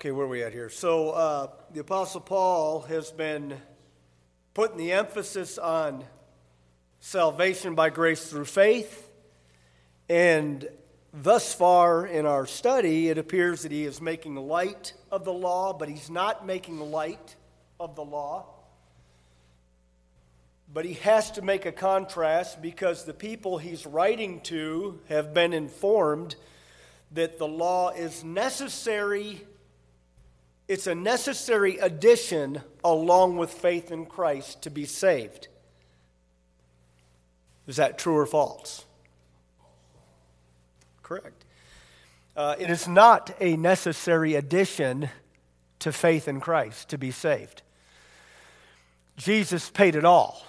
Okay, where are we at here? So, uh, the Apostle Paul has been putting the emphasis on salvation by grace through faith. And thus far in our study, it appears that he is making light of the law, but he's not making light of the law. But he has to make a contrast because the people he's writing to have been informed that the law is necessary it's a necessary addition along with faith in Christ to be saved. Is that true or false? Correct. Uh, it is not a necessary addition to faith in Christ to be saved. Jesus paid it all.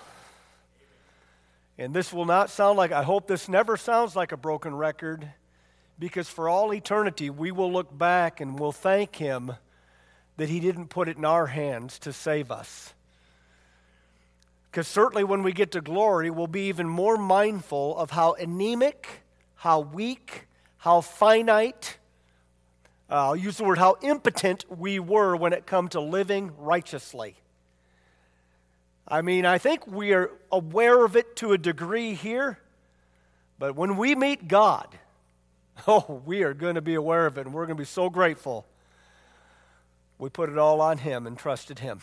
And this will not sound like, I hope this never sounds like a broken record, because for all eternity we will look back and we'll thank Him that He didn't put it in our hands to save us. Because certainly when we get to glory, we'll be even more mindful of how anemic, how weak, how finite, uh, I'll use the word how impotent we were when it come to living righteously. I mean, I think we are aware of it to a degree here, but when we meet God, oh, we are going to be aware of it, and we're going to be so grateful we put it all on him and trusted him.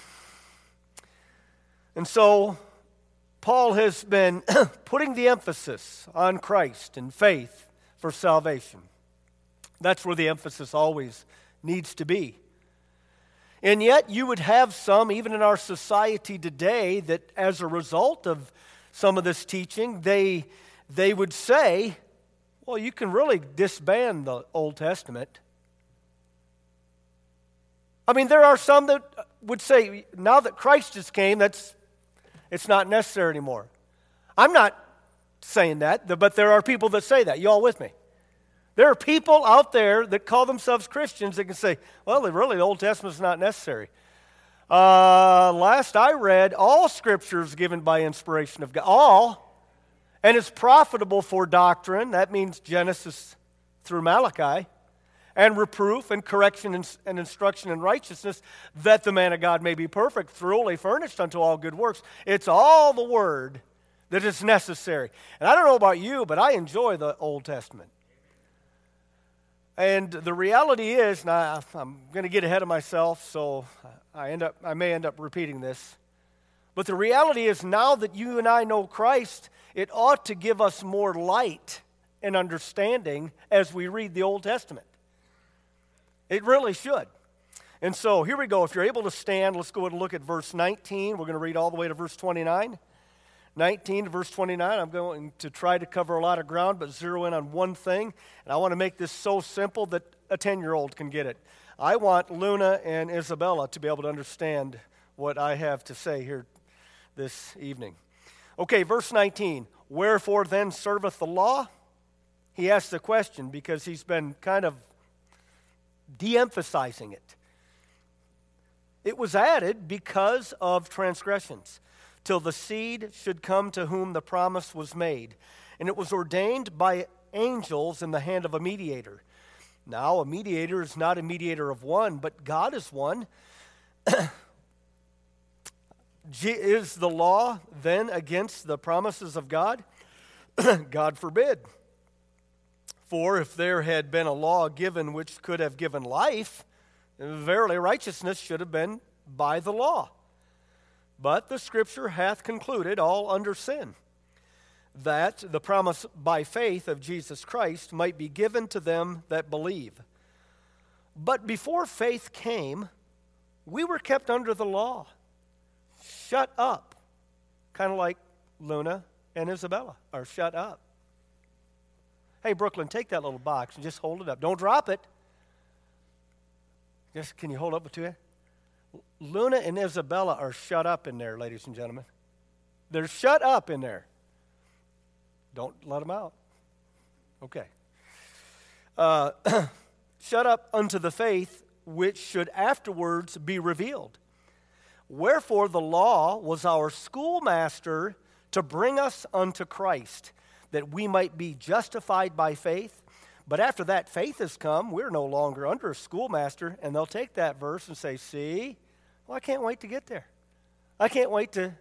And so, Paul has been putting the emphasis on Christ and faith for salvation. That's where the emphasis always needs to be. And yet, you would have some, even in our society today, that as a result of some of this teaching, they, they would say, well, you can really disband the Old Testament I mean, there are some that would say, now that Christ has came, that's, it's not necessary anymore. I'm not saying that, but there are people that say that. You all with me? There are people out there that call themselves Christians that can say, well, really, the Old Testament is not necessary. Uh, last I read, all scripture is given by inspiration of God. All. And it's profitable for doctrine. That means Genesis through Malachi and reproof and correction and, and, instruction in righteousness, that the man of God may be perfect, thoroughly furnished unto all good works. It's all the word that is necessary. And I don't know about you, but I enjoy the Old Testament. And the reality is, now I'm going to get ahead of myself, so I, end up, I may end up repeating this. But the reality is, now that you and I know Christ, it ought to give us more light and understanding as we read the Old Testament. It really should. And so here we go. If you're able to stand, let's go and look at verse 19. We're going to read all the way to verse 29. 19 to verse 29. I'm going to try to cover a lot of ground, but zero in on one thing. And I want to make this so simple that a 10 year old can get it. I want Luna and Isabella to be able to understand what I have to say here this evening. Okay, verse 19. Wherefore then serveth the law? He asks the question because he's been kind of de emphasizing it. It was added because of transgressions, till the seed should come to whom the promise was made. And it was ordained by angels in the hand of a mediator. Now, a mediator is not a mediator of one, but God is one. is the law then against the promises of God? God forbid. For if there had been a law given which could have given life, verily righteousness should have been by the law. But the Scripture hath concluded all under sin, that the promise by faith of Jesus Christ might be given to them that believe. But before faith came, we were kept under the law, shut up, kind of like Luna and Isabella are shut up. Hey, Brooklyn, take that little box and just hold it up. Don't drop it. Just can you hold up with two Luna and Isabella are shut up in there, ladies and gentlemen. They're shut up in there. Don't let them out. Okay. Uh, shut up unto the faith which should afterwards be revealed. Wherefore the law was our schoolmaster to bring us unto Christ that we might be justified by faith. But after that faith has come, we're no longer under a schoolmaster, and they'll take that verse and say, See, well, I can't wait to get there. I can't wait to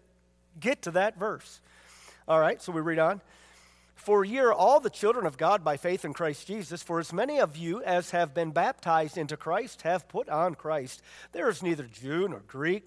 get to that verse. All right, so we read on. For ye are all the children of God by faith in Christ Jesus. For as many of you as have been baptized into Christ have put on Christ. There is neither Jew nor Greek.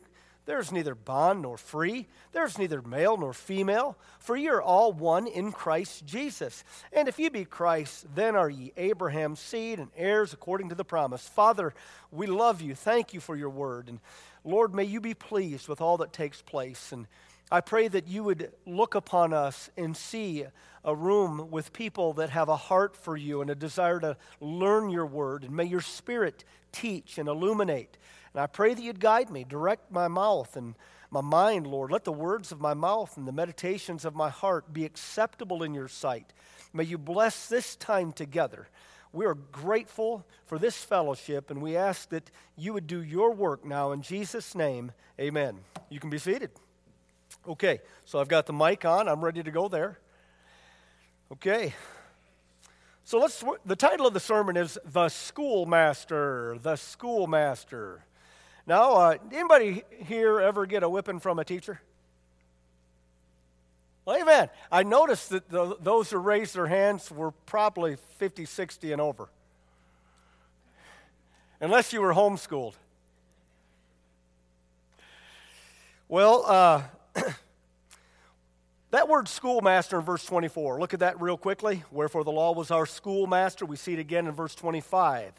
There is neither bond nor free. There is neither male nor female. For ye are all one in Christ Jesus. And if ye be Christ, then are ye Abraham's seed and heirs according to the promise. Father, we love you. Thank you for your word. And Lord, may you be pleased with all that takes place. And I pray that you would look upon us and see a room with people that have a heart for you and a desire to learn your word. And may your spirit teach and illuminate. And I pray that you'd guide me, direct my mouth and my mind, Lord. Let the words of my mouth and the meditations of my heart be acceptable in your sight. May you bless this time together. We are grateful for this fellowship, and we ask that you would do your work now. In Jesus' name, amen. You can be seated. Okay, so I've got the mic on. I'm ready to go there. Okay. So let's the title of the sermon is The Schoolmaster, the Schoolmaster. Now, uh, anybody here ever get a whipping from a teacher? Well, amen. I noticed that the, those who raised their hands were probably 50, 60 and over. Unless you were homeschooled. Well, uh, that word schoolmaster in verse 24, look at that real quickly. Wherefore the law was our schoolmaster. We see it again in verse 25.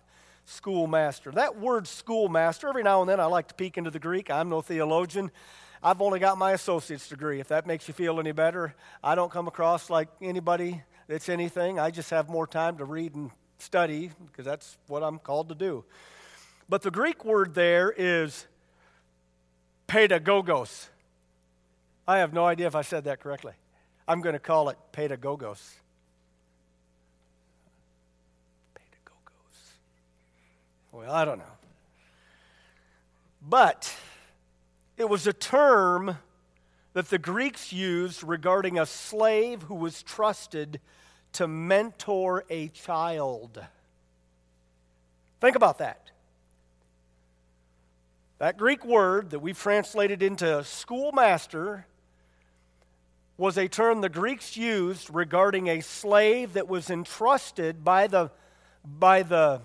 Schoolmaster. That word schoolmaster, every now and then I like to peek into the Greek. I'm no theologian. I've only got my associate's degree, if that makes you feel any better. I don't come across like anybody that's anything. I just have more time to read and study because that's what I'm called to do. But the Greek word there is pedagogos. I have no idea if I said that correctly. I'm going to call it pedagogos. Well, I don't know. But it was a term that the Greeks used regarding a slave who was trusted to mentor a child. Think about that. That Greek word that we've translated into schoolmaster was a term the Greeks used regarding a slave that was entrusted by the, by the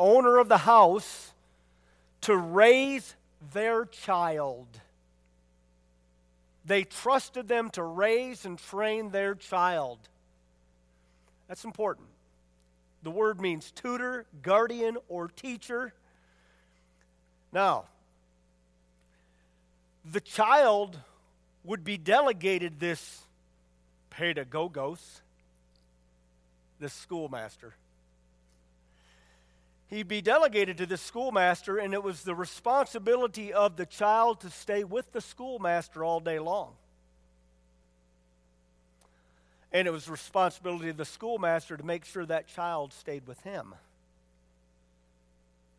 owner of the house to raise their child. They trusted them to raise and train their child. That's important. The word means tutor, guardian, or teacher. Now, the child would be delegated this pedagogos, this schoolmaster. He'd be delegated to this schoolmaster, and it was the responsibility of the child to stay with the schoolmaster all day long. And it was the responsibility of the schoolmaster to make sure that child stayed with him.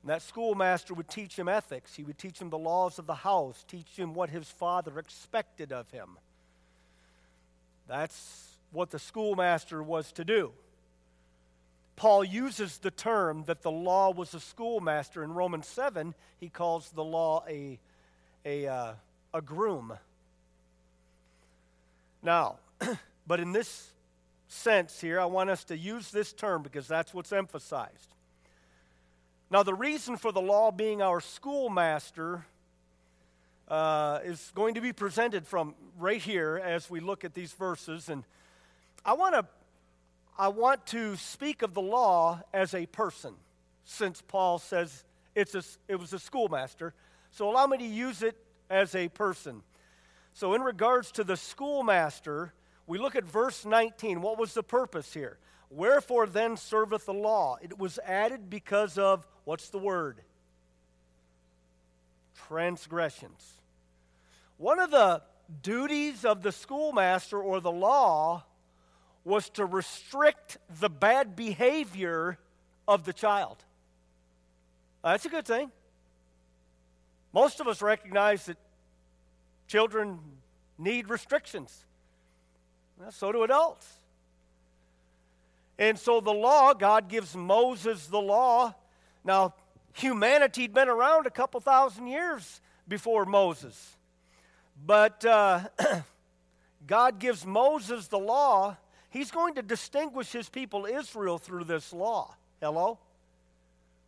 And that schoolmaster would teach him ethics. He would teach him the laws of the house, teach him what his father expected of him. That's what the schoolmaster was to do. Paul uses the term that the law was a schoolmaster. In Romans 7, he calls the law a, a, uh, a groom. Now, but in this sense here, I want us to use this term because that's what's emphasized. Now, the reason for the law being our schoolmaster uh, is going to be presented from right here as we look at these verses. And I want to I want to speak of the law as a person, since Paul says it's a, it was a schoolmaster. So allow me to use it as a person. So, in regards to the schoolmaster, we look at verse 19. What was the purpose here? Wherefore then serveth the law? It was added because of, what's the word? Transgressions. One of the duties of the schoolmaster or the law was to restrict the bad behavior of the child. That's a good thing. Most of us recognize that children need restrictions. Well, so do adults. And so the law, God gives Moses the law. Now, humanity had been around a couple thousand years before Moses. But uh, God gives Moses the law. He's going to distinguish his people Israel through this law. Hello?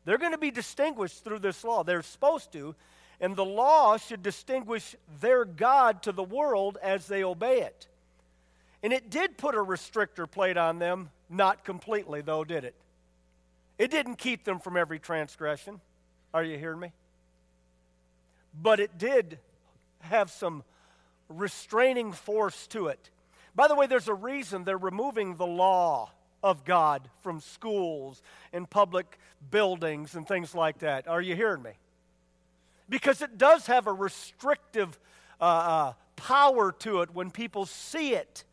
They're going to be distinguished through this law. They're supposed to. And the law should distinguish their God to the world as they obey it. And it did put a restrictor plate on them, not completely, though, did it? It didn't keep them from every transgression. Are you hearing me? But it did have some restraining force to it. By the way, there's a reason they're removing the law of God from schools and public buildings and things like that. Are you hearing me? Because it does have a restrictive uh, uh, power to it when people see it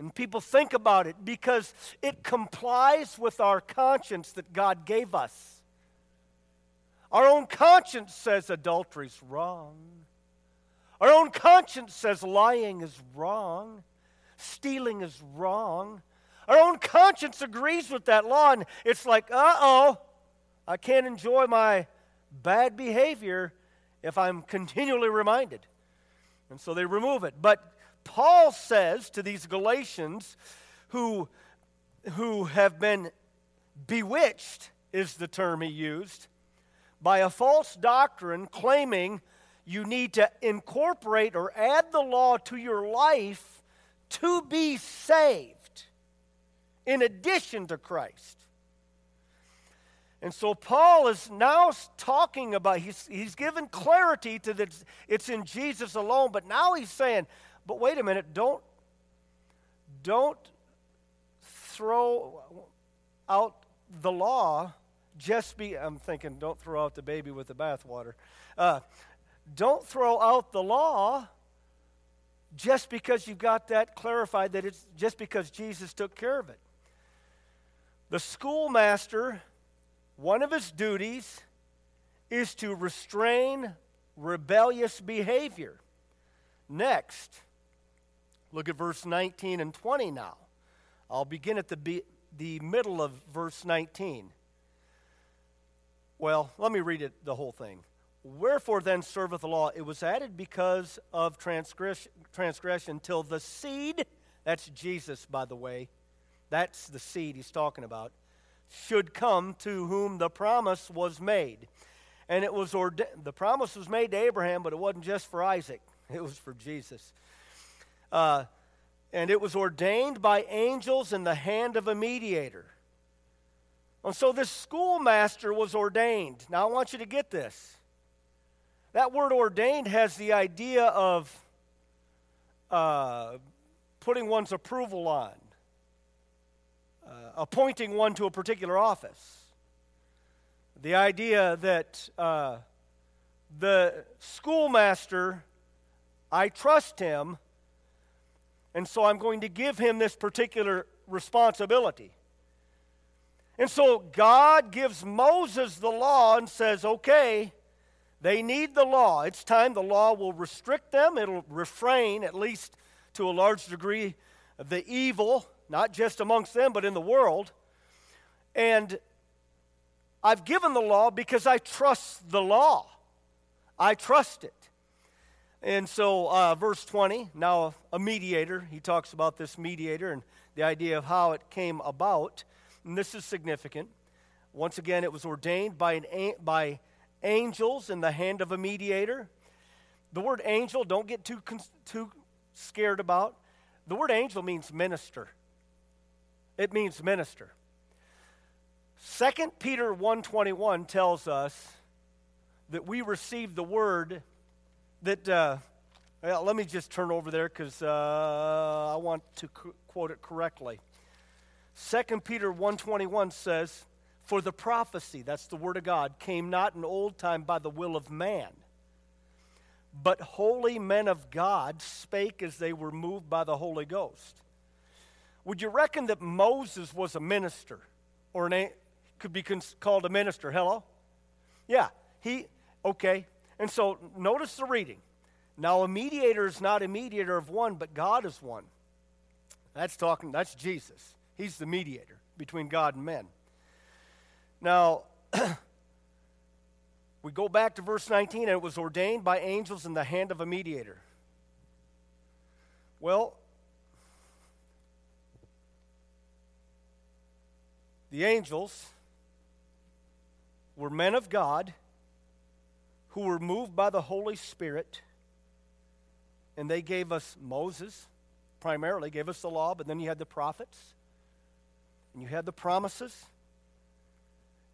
and people think about it because it complies with our conscience that God gave us. Our own conscience says adultery's wrong. Our own conscience says lying is wrong, stealing is wrong. Our own conscience agrees with that law, and it's like, uh oh, I can't enjoy my bad behavior if I'm continually reminded. And so they remove it. But Paul says to these Galatians who, who have been bewitched, is the term he used, by a false doctrine claiming you need to incorporate or add the law to your life to be saved in addition to Christ. And so Paul is now talking about, he's, he's given clarity to that it's in Jesus alone, but now he's saying, but wait a minute, don't, don't throw out the law just be, I'm thinking, don't throw out the baby with the bathwater. Uh, don't throw out the law just because you've got that clarified that it's just because Jesus took care of it. The schoolmaster, one of his duties is to restrain rebellious behavior. Next, Look at verse 19 and 20 now. I'll begin at the, be, the middle of verse 19. Well, let me read it the whole thing. Wherefore then serveth the law? It was added because of transgression, transgression till the seed, that's Jesus, by the way, that's the seed he's talking about, should come to whom the promise was made. And it was ordained, the promise was made to Abraham, but it wasn't just for Isaac, it was for Jesus. Uh, and it was ordained by angels in the hand of a mediator. And so this schoolmaster was ordained. Now I want you to get this. That word ordained has the idea of uh, putting one's approval on, uh, appointing one to a particular office. The idea that uh, the schoolmaster, I trust him and so I'm going to give him this particular responsibility. And so God gives Moses the law and says, okay, they need the law. It's time the law will restrict them, it'll refrain, at least to a large degree, the evil, not just amongst them, but in the world. And I've given the law because I trust the law. I trust it. And so, uh, verse 20, now a mediator, he talks about this mediator and the idea of how it came about. And this is significant. Once again, it was ordained by, an, by angels in the hand of a mediator. The word angel, don't get too, too scared about. The word angel means minister. It means minister. 2 Peter 1.21 tells us that we receive the word that, uh, well, let me just turn over there because uh, I want to quote it correctly. 2 Peter 1.21 says, For the prophecy, that's the word of God, came not in old time by the will of man, but holy men of God spake as they were moved by the Holy Ghost. Would you reckon that Moses was a minister or an, could be called a minister? Hello? Yeah, he, okay, and so notice the reading. Now, a mediator is not a mediator of one, but God is one. That's talking, that's Jesus. He's the mediator. between God and men. Now, we go back to verse 19, and it was ordained by angels in the hand of a mediator. Well, the angels were men of God who were moved by the Holy Spirit, and they gave us Moses, primarily, gave us the law, but then you had the prophets, and you had the promises.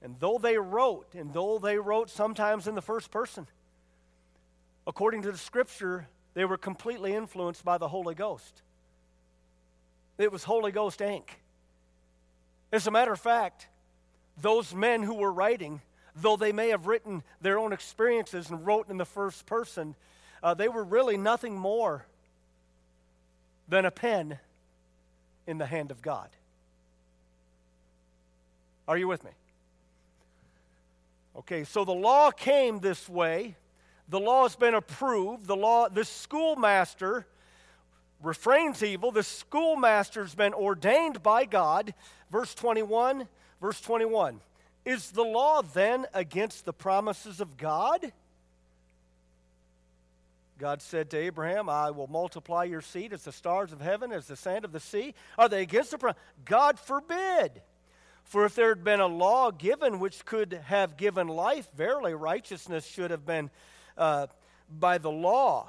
And though they wrote, and though they wrote sometimes in the first person, according to the scripture, they were completely influenced by the Holy Ghost. It was Holy Ghost ink. As a matter of fact, those men who were writing, though they may have written their own experiences and wrote in the first person, uh, they were really nothing more than a pen in the hand of God. Are you with me? Okay, so the law came this way. The law has been approved. The law, the schoolmaster refrains evil. The schoolmaster's been ordained by God. Verse 21, verse 21. Is the law then against the promises of God? God said to Abraham, I will multiply your seed as the stars of heaven, as the sand of the sea. Are they against the promise? God forbid. For if there had been a law given which could have given life, verily righteousness should have been uh, by the law.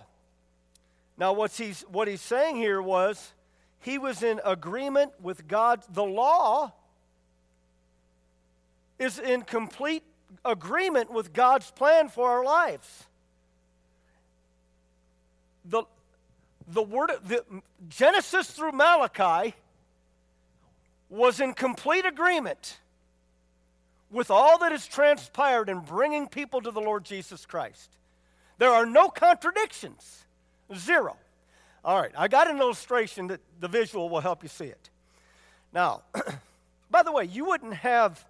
Now, what's he's, what he's saying here was he was in agreement with God. The law is in complete agreement with God's plan for our lives. The, the word, the, Genesis through Malachi was in complete agreement with all that has transpired in bringing people to the Lord Jesus Christ. There are no contradictions. Zero. All right, I got an illustration that the visual will help you see it. Now, by the way, you wouldn't have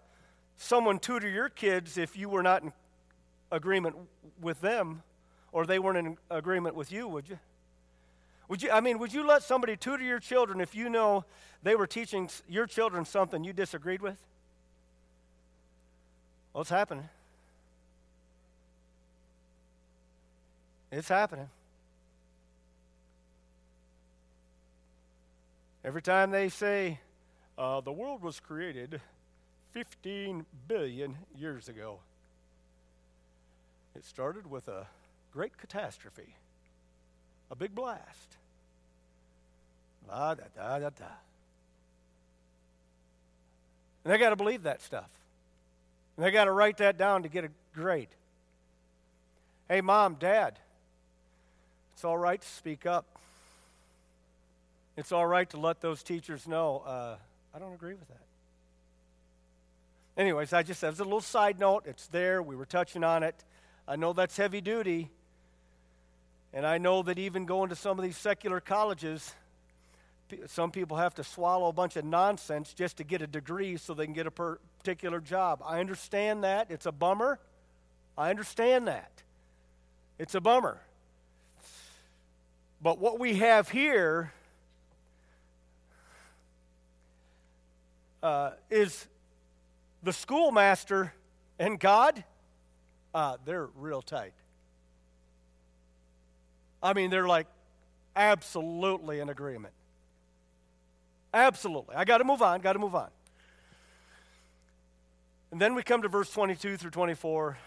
someone tutor your kids if you were not in agreement with them or they weren't in agreement with you, would you? Would you I mean, would you let somebody tutor your children if you know they were teaching your children something you disagreed with? What's happening? It's happening. Every time they say, uh, the world was created 15 billion years ago, it started with a great catastrophe, a big blast. Da, da, da, da, da. And they got to believe that stuff. And they got to write that down to get a grade. Hey, mom, dad, it's all right to speak up. It's all right to let those teachers know, uh, I don't agree with that. Anyways, I just, as a little side note, it's there. We were touching on it. I know that's heavy duty. And I know that even going to some of these secular colleges, some people have to swallow a bunch of nonsense just to get a degree so they can get a particular job. I understand that. It's a bummer. I understand that. It's a bummer. But what we have here uh, is the schoolmaster and God, uh, they're real tight. I mean, they're like absolutely in agreement. Absolutely. I got to move on, got to move on. And then we come to verse 22 through 24.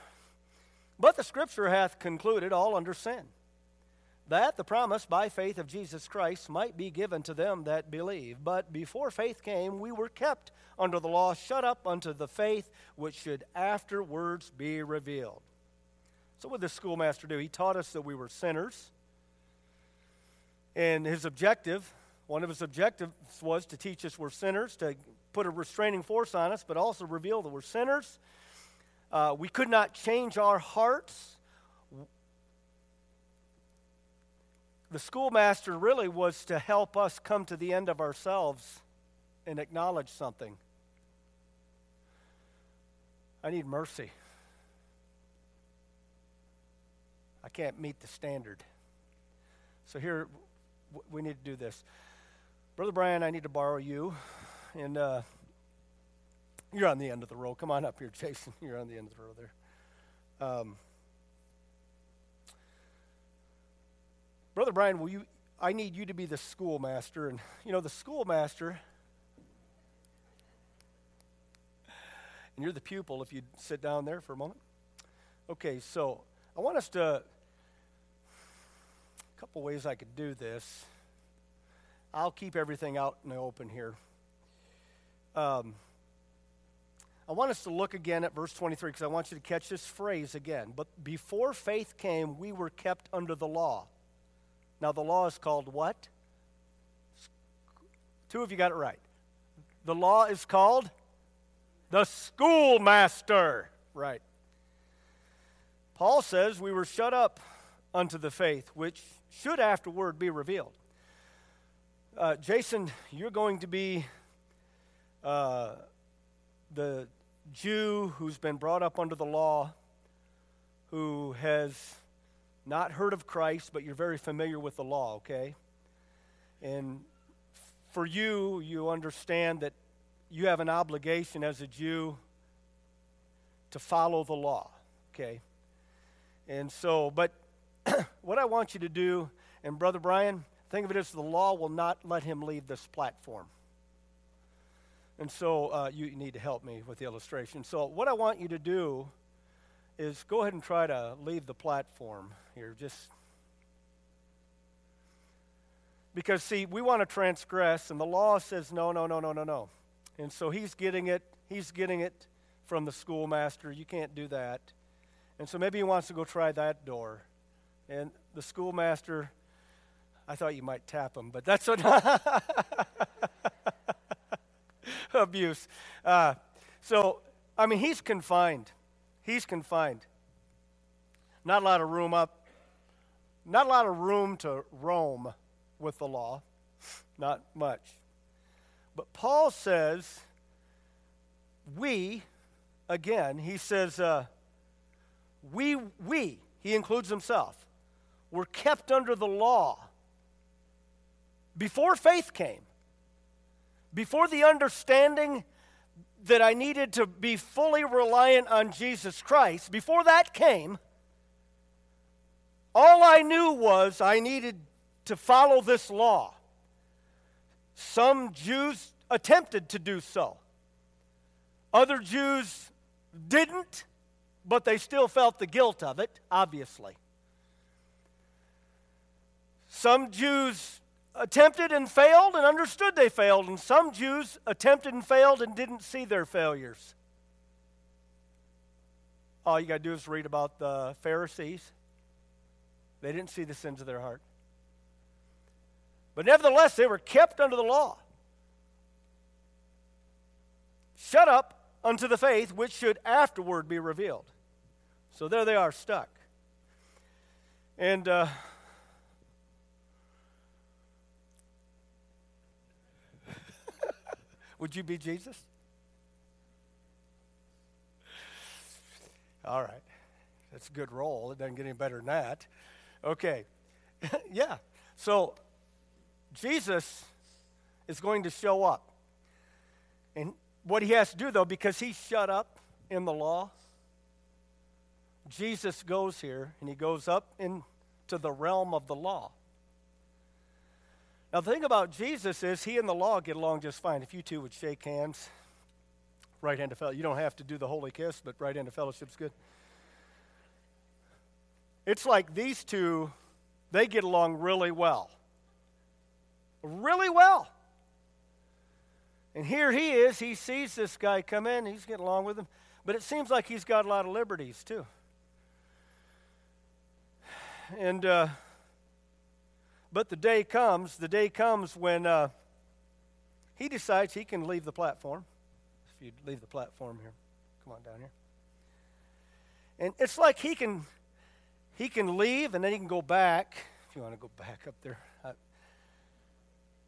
But the scripture hath concluded all under sin that the promise by faith of Jesus Christ might be given to them that believe. But before faith came, we were kept under the law, shut up unto the faith which should afterwards be revealed. So, what did the schoolmaster do? He taught us that we were sinners. And his objective, one of his objectives was to teach us we're sinners, to put a restraining force on us, but also reveal that we're sinners. Uh, we could not change our hearts the schoolmaster really was to help us come to the end of ourselves and acknowledge something. I need mercy. I can't meet the standard. So here, we need to do this. Brother Brian, I need to borrow you. And uh, You're on the end of the row. Come on up here, Jason. You're on the end of the row there. Um, Brother Brian, will you? I need you to be the schoolmaster, and you know the schoolmaster. And you're the pupil. If you'd sit down there for a moment. Okay, so I want us to. Couple ways I could do this. I'll keep everything out in the open here. Um, I want us to look again at verse 23 because I want you to catch this phrase again. But before faith came, we were kept under the law. Now, the law is called what? Two of you got it right. The law is called the schoolmaster. Right. Paul says we were shut up unto the faith, which should afterward be revealed. Uh, Jason, you're going to be uh, the Jew who's been brought up under the law, who has not heard of Christ, but you're very familiar with the law, okay? And for you, you understand that you have an obligation as a Jew to follow the law, okay? And so, but what I want you to do, and Brother Brian, think of it as the law will not let him leave this platform. And so uh, you need to help me with the illustration. So, what I want you to do is go ahead and try to leave the platform here. Just because, see, we want to transgress, and the law says no, no, no, no, no, no. And so he's getting it. He's getting it from the schoolmaster. You can't do that. And so maybe he wants to go try that door. And the schoolmaster, I thought you might tap him, but that's what. abuse. Uh, so, I mean, he's confined. He's confined. Not a lot of room up. Not a lot of room to roam with the law. Not much. But Paul says, we, again, he says, uh, we, we, he includes himself, were kept under the law before faith came before the understanding that I needed to be fully reliant on Jesus Christ, before that came, all I knew was I needed to follow this law. Some Jews attempted to do so. Other Jews didn't, but they still felt the guilt of it, obviously. Some Jews attempted and failed and understood they failed, and some Jews attempted and failed and didn't see their failures. All you got to do is read about the Pharisees. They didn't see the sins of their heart. But nevertheless, they were kept under the law. Shut up unto the faith which should afterward be revealed. So there they are, stuck. And uh, Would you be Jesus? All right. That's a good role. It doesn't get any better than that. Okay. yeah. So Jesus is going to show up. And what he has to do, though, because he's shut up in the law, Jesus goes here and he goes up into the realm of the law. Now, the thing about Jesus is he and the law get along just fine. If you two would shake hands, right hand of fellowship. You don't have to do the holy kiss, but right hand of fellowship's good. It's like these two, they get along really well. Really well. And here he is. He sees this guy come in. He's getting along with him. But it seems like he's got a lot of liberties, too. And, uh, but the day comes, the day comes when uh, he decides he can leave the platform. If you leave the platform here, come on down here. And it's like he can he can leave and then he can go back. If you want to go back up there.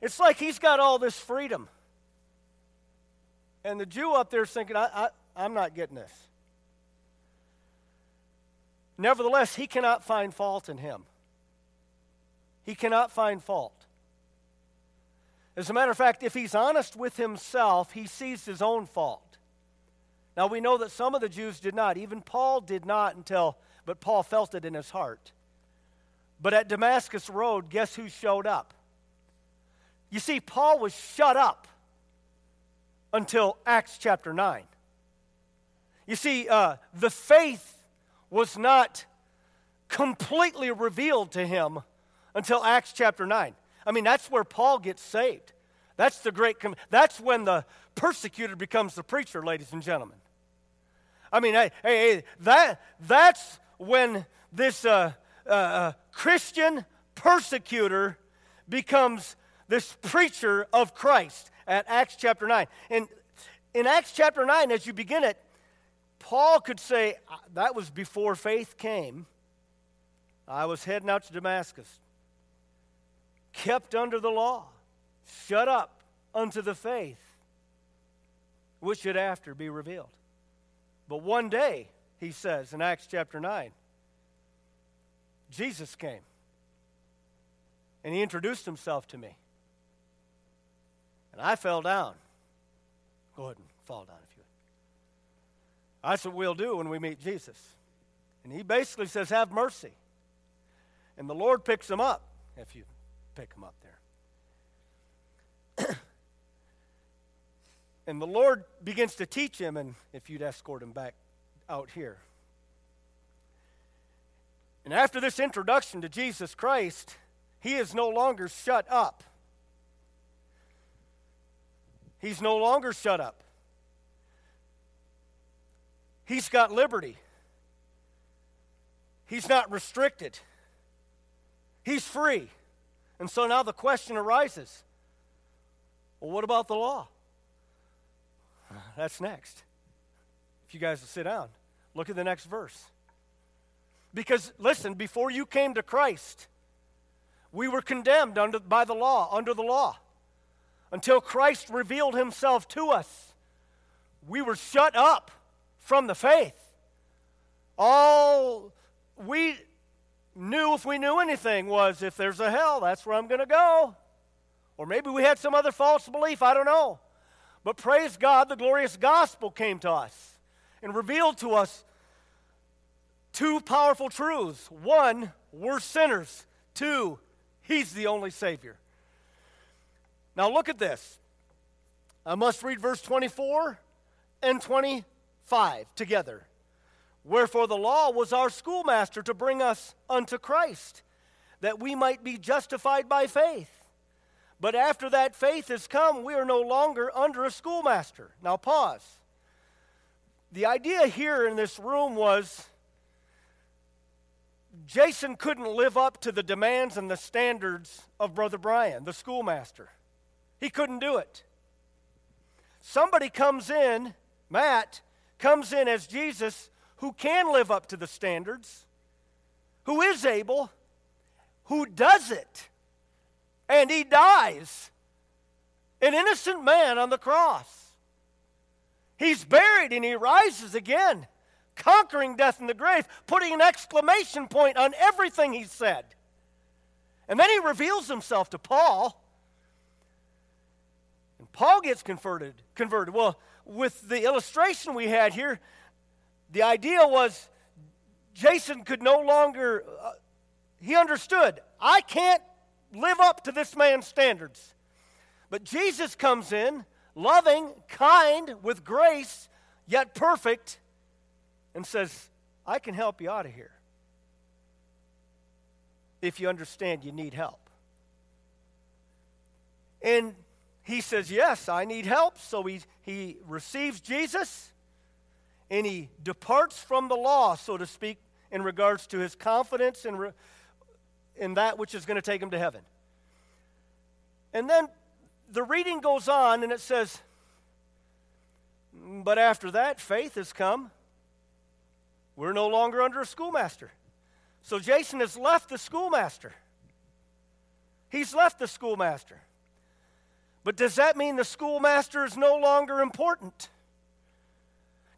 It's like he's got all this freedom. And the Jew up there is thinking, I, I, I'm not getting this. Nevertheless, he cannot find fault in him. He cannot find fault. As a matter of fact, if he's honest with himself, he sees his own fault. Now we know that some of the Jews did not. Even Paul did not until, but Paul felt it in his heart. But at Damascus Road, guess who showed up? You see, Paul was shut up until Acts chapter 9. You see, uh, the faith was not completely revealed to him until Acts chapter 9. I mean, that's where Paul gets saved. That's the great, com- that's when the persecutor becomes the preacher, ladies and gentlemen. I mean, hey, hey, that, that's when this uh, uh, uh, Christian persecutor becomes this preacher of Christ at Acts chapter 9. And in Acts chapter 9, as you begin it, Paul could say, That was before faith came. I was heading out to Damascus, kept under the law, shut up unto the faith, which should after be revealed. But one day, he says in Acts chapter 9, Jesus came and he introduced himself to me. And I fell down. Go ahead and fall down if you would. That's what we'll do when we meet Jesus. And he basically says, Have mercy. And the Lord picks him up, if you pick him up there. and the Lord begins to teach him, and if you'd escort him back out here. And after this introduction to Jesus Christ, he is no longer shut up. He's no longer shut up. He's got liberty. He's not restricted. He's free. And so now the question arises well, what about the law? That's next. If you guys will sit down, look at the next verse. Because, listen, before you came to Christ, we were condemned under, by the law, under the law. Until Christ revealed himself to us, we were shut up from the faith. All we knew, if we knew anything, was if there's a hell, that's where I'm going to go. Or maybe we had some other false belief, I don't know. But praise God, the glorious gospel came to us and revealed to us two powerful truths. One, we're sinners. Two, He's the only Savior. Now look at this. I must read verse 24 and 25 together. Wherefore the law was our schoolmaster to bring us unto Christ, that we might be justified by faith. But after that faith has come, we are no longer under a schoolmaster. Now pause. The idea here in this room was Jason couldn't live up to the demands and the standards of Brother Brian, the schoolmaster. He couldn't do it. Somebody comes in, Matt, comes in as Jesus who can live up to the standards, who is able, who does it, and he dies. An innocent man on the cross. He's buried and he rises again conquering death and the grave, putting an exclamation point on everything he said. And then he reveals himself to Paul. And Paul gets converted. Converted. Well, with the illustration we had here, the idea was Jason could no longer, uh, he understood, I can't live up to this man's standards. But Jesus comes in, loving, kind, with grace, yet perfect, and says, I can help you out of here if you understand you need help. And he says, Yes, I need help. So he, he receives Jesus and he departs from the law, so to speak, in regards to his confidence in, re, in that which is going to take him to heaven. And then the reading goes on and it says, But after that, faith has come we're no longer under a schoolmaster. So Jason has left the schoolmaster. He's left the schoolmaster. But does that mean the schoolmaster is no longer important?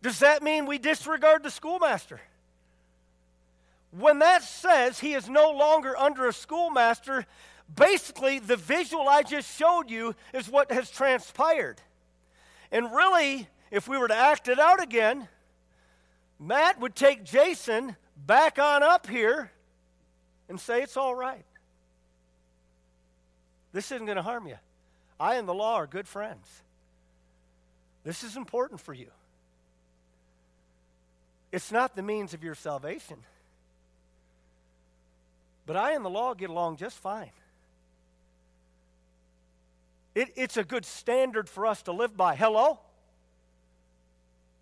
Does that mean we disregard the schoolmaster? When that says he is no longer under a schoolmaster, basically the visual I just showed you is what has transpired. And really, if we were to act it out again, Matt would take Jason back on up here and say, It's all right. This isn't going to harm you. I and the law are good friends. This is important for you. It's not the means of your salvation. But I and the law get along just fine. It, it's a good standard for us to live by. Hello?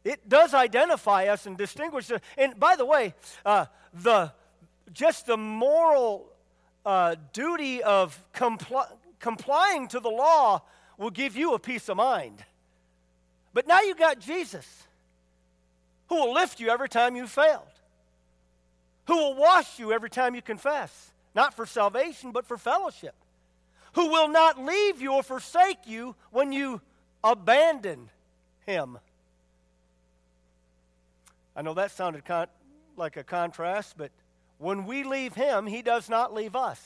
It does identify us and distinguish us. And by the way, uh, the, just the moral uh, duty of compl- complying to the law will give you a peace of mind. But now you got Jesus, who will lift you every time you failed, who will wash you every time you confess, not for salvation, but for fellowship, who will not leave you or forsake you when you abandon him. I know that sounded con- like a contrast, but when we leave Him, He does not leave us.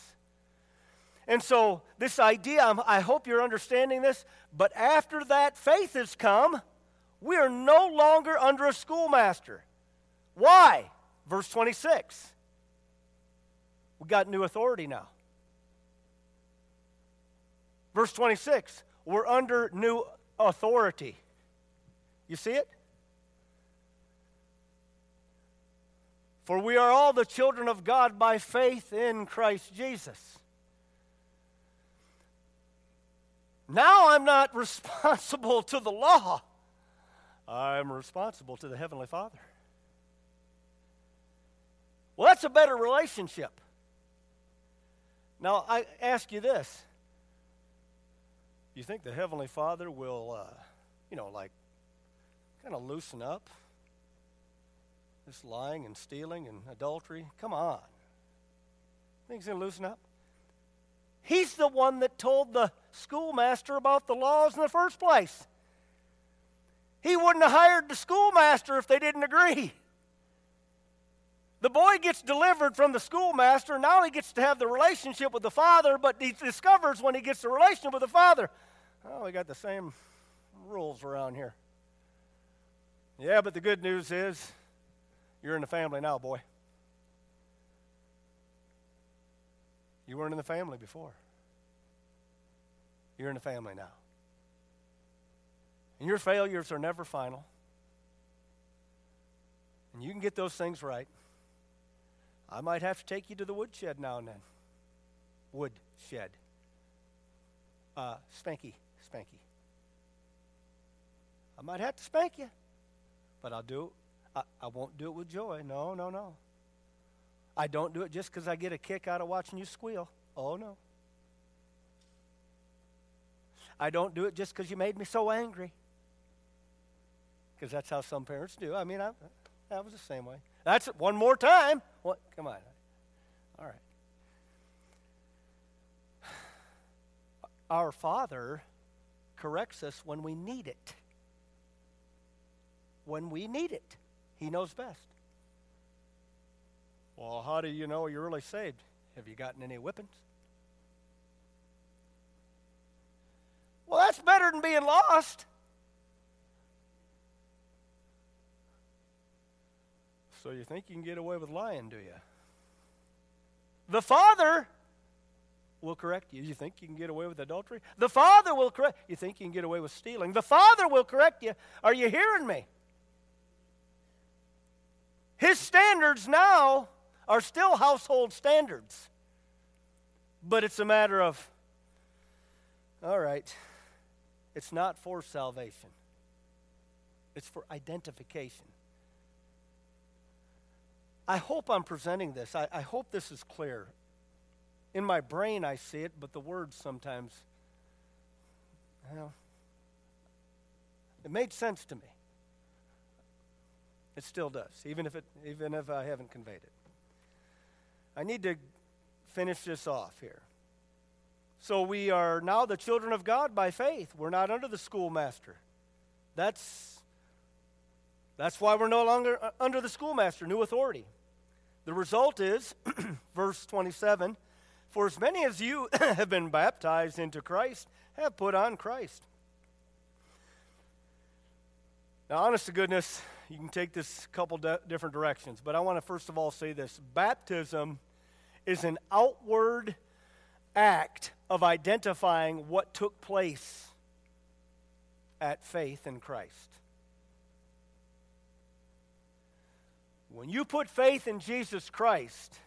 And so, this idea, I hope you're understanding this, but after that faith has come, we are no longer under a schoolmaster. Why? Verse 26. We got new authority now. Verse 26. We're under new authority. You see it? For we are all the children of God by faith in Christ Jesus. Now I'm not responsible to the law, I'm responsible to the Heavenly Father. Well, that's a better relationship. Now, I ask you this. You think the Heavenly Father will, uh, you know, like, kind of loosen up? This lying and stealing and adultery. Come on. Think he's going to loosen up? He's the one that told the schoolmaster about the laws in the first place. He wouldn't have hired the schoolmaster if they didn't agree. The boy gets delivered from the schoolmaster. Now he gets to have the relationship with the father, but he discovers when he gets the relationship with the father, oh, we got the same rules around here. Yeah, but the good news is you're in the family now, boy. You weren't in the family before. You're in the family now. And your failures are never final. And you can get those things right. I might have to take you to the woodshed now and then. Woodshed. Uh, spanky, spanky. I might have to spank you, but I'll do I, I won't do it with joy. No, no, no. I don't do it just because I get a kick out of watching you squeal. Oh, no. I don't do it just because you made me so angry. Because that's how some parents do. I mean, I, was the same way. That's it. One more time. What? Come on. All right. Our Father corrects us when we need it. When we need it. He knows best. Well, how do you know you're really saved? Have you gotten any whippings? Well, that's better than being lost. So you think you can get away with lying, do you? The Father will correct you. You think you can get away with adultery? The Father will correct. You think you can get away with stealing? The Father will correct you. Are you hearing me? His standards now are still household standards. But it's a matter of, all right, it's not for salvation, it's for identification. I hope I'm presenting this. I, I hope this is clear. In my brain, I see it, but the words sometimes, well, it made sense to me. It still does, even if, it, even if I haven't conveyed it. I need to finish this off here. So we are now the children of God by faith. We're not under the schoolmaster. That's, that's why we're no longer uh, under the schoolmaster, new authority. The result is, verse 27 For as many as you have been baptized into Christ have put on Christ. Now, honest to goodness, you can take this a couple different directions, but I want to first of all say this baptism is an outward act of identifying what took place at faith in Christ. When you put faith in Jesus Christ,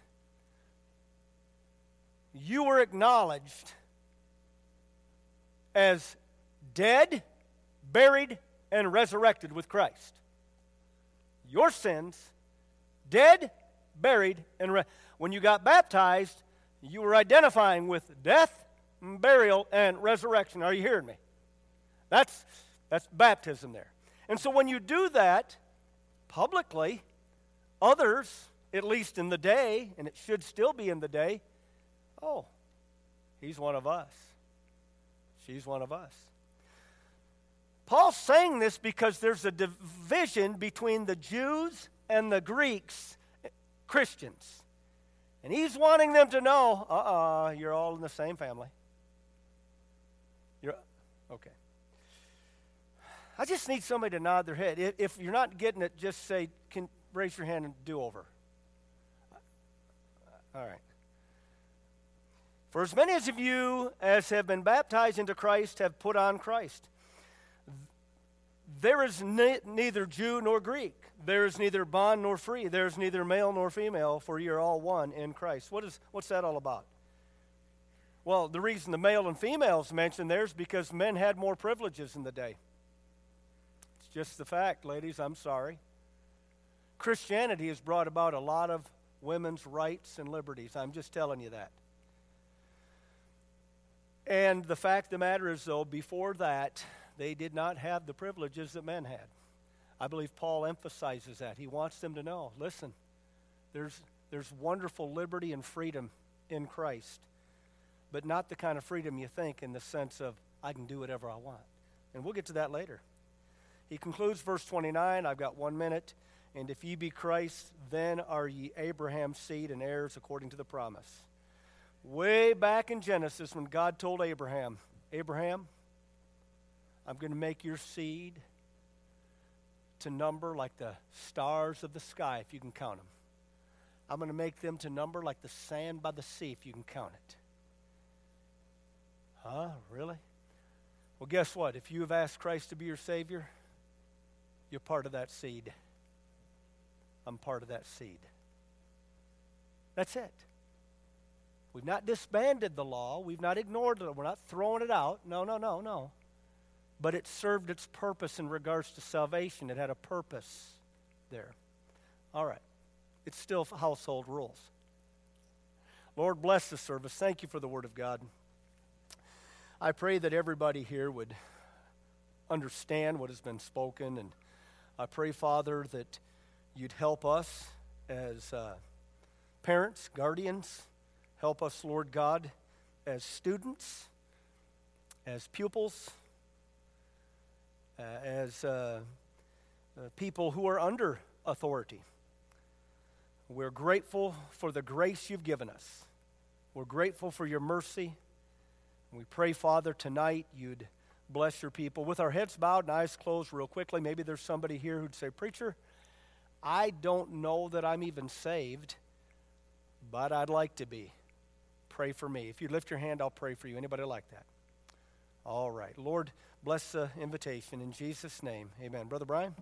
you were acknowledged as dead, buried, and resurrected with Christ. Your sins, dead, buried, and re- when you got baptized, you were identifying with death, burial, and resurrection. Are you hearing me? That's that's baptism there. And so when you do that publicly, others, at least in the day, and it should still be in the day, oh, he's one of us. She's one of us. Paul's saying this because there's a division between the Jews and the Greeks, Christians. And he's wanting them to know uh uh-uh, uh, you are all in the same family. You're, okay. I just need somebody to nod their head. If you're not getting it, just say, can, raise your hand and do over. All right. For as many of you as have been baptized into Christ have put on Christ. There is ne- neither Jew nor Greek. There is neither bond nor free. There is neither male nor female, for you are all one in Christ. What is, what's that all about? Well, the reason the male and females mentioned there is because men had more privileges in the day. It's just the fact, ladies. I'm sorry. Christianity has brought about a lot of women's rights and liberties. I'm just telling you that. And the fact of the matter is, though, before that, they did not have the privileges that men had. I believe Paul emphasizes that. He wants them to know listen, there's, there's wonderful liberty and freedom in Christ, but not the kind of freedom you think in the sense of, I can do whatever I want. And we'll get to that later. He concludes verse 29. I've got one minute. And if ye be Christ, then are ye Abraham's seed and heirs according to the promise. Way back in Genesis, when God told Abraham, Abraham, I'm going to make your seed to number like the stars of the sky, if you can count them. I'm going to make them to number like the sand by the sea, if you can count it. Huh? Really? Well, guess what? If you have asked Christ to be your Savior, you're part of that seed. I'm part of that seed. That's it. We've not disbanded the law. We've not ignored it. We're not throwing it out. No, no, no, no but it served its purpose in regards to salvation. It had a purpose there. All right. It's still household rules. Lord, bless the service. Thank you for the Word of God. I pray that everybody here would understand what has been spoken, and I pray, Father, that you'd help us as uh, parents, guardians, help us, Lord God, as students, as pupils uh, as uh, uh, people who are under authority. We're grateful for the grace you've given us. We're grateful for your mercy. We pray, Father, tonight you'd bless your people. With our heads bowed and eyes closed, real quickly, maybe there's somebody here who'd say, Preacher, I don't know that I'm even saved, but I'd like to be. Pray for me. If you lift your hand, I'll pray for you. Anybody like that? All right. Lord, bless the invitation in Jesus' name. Amen. Brother Brian?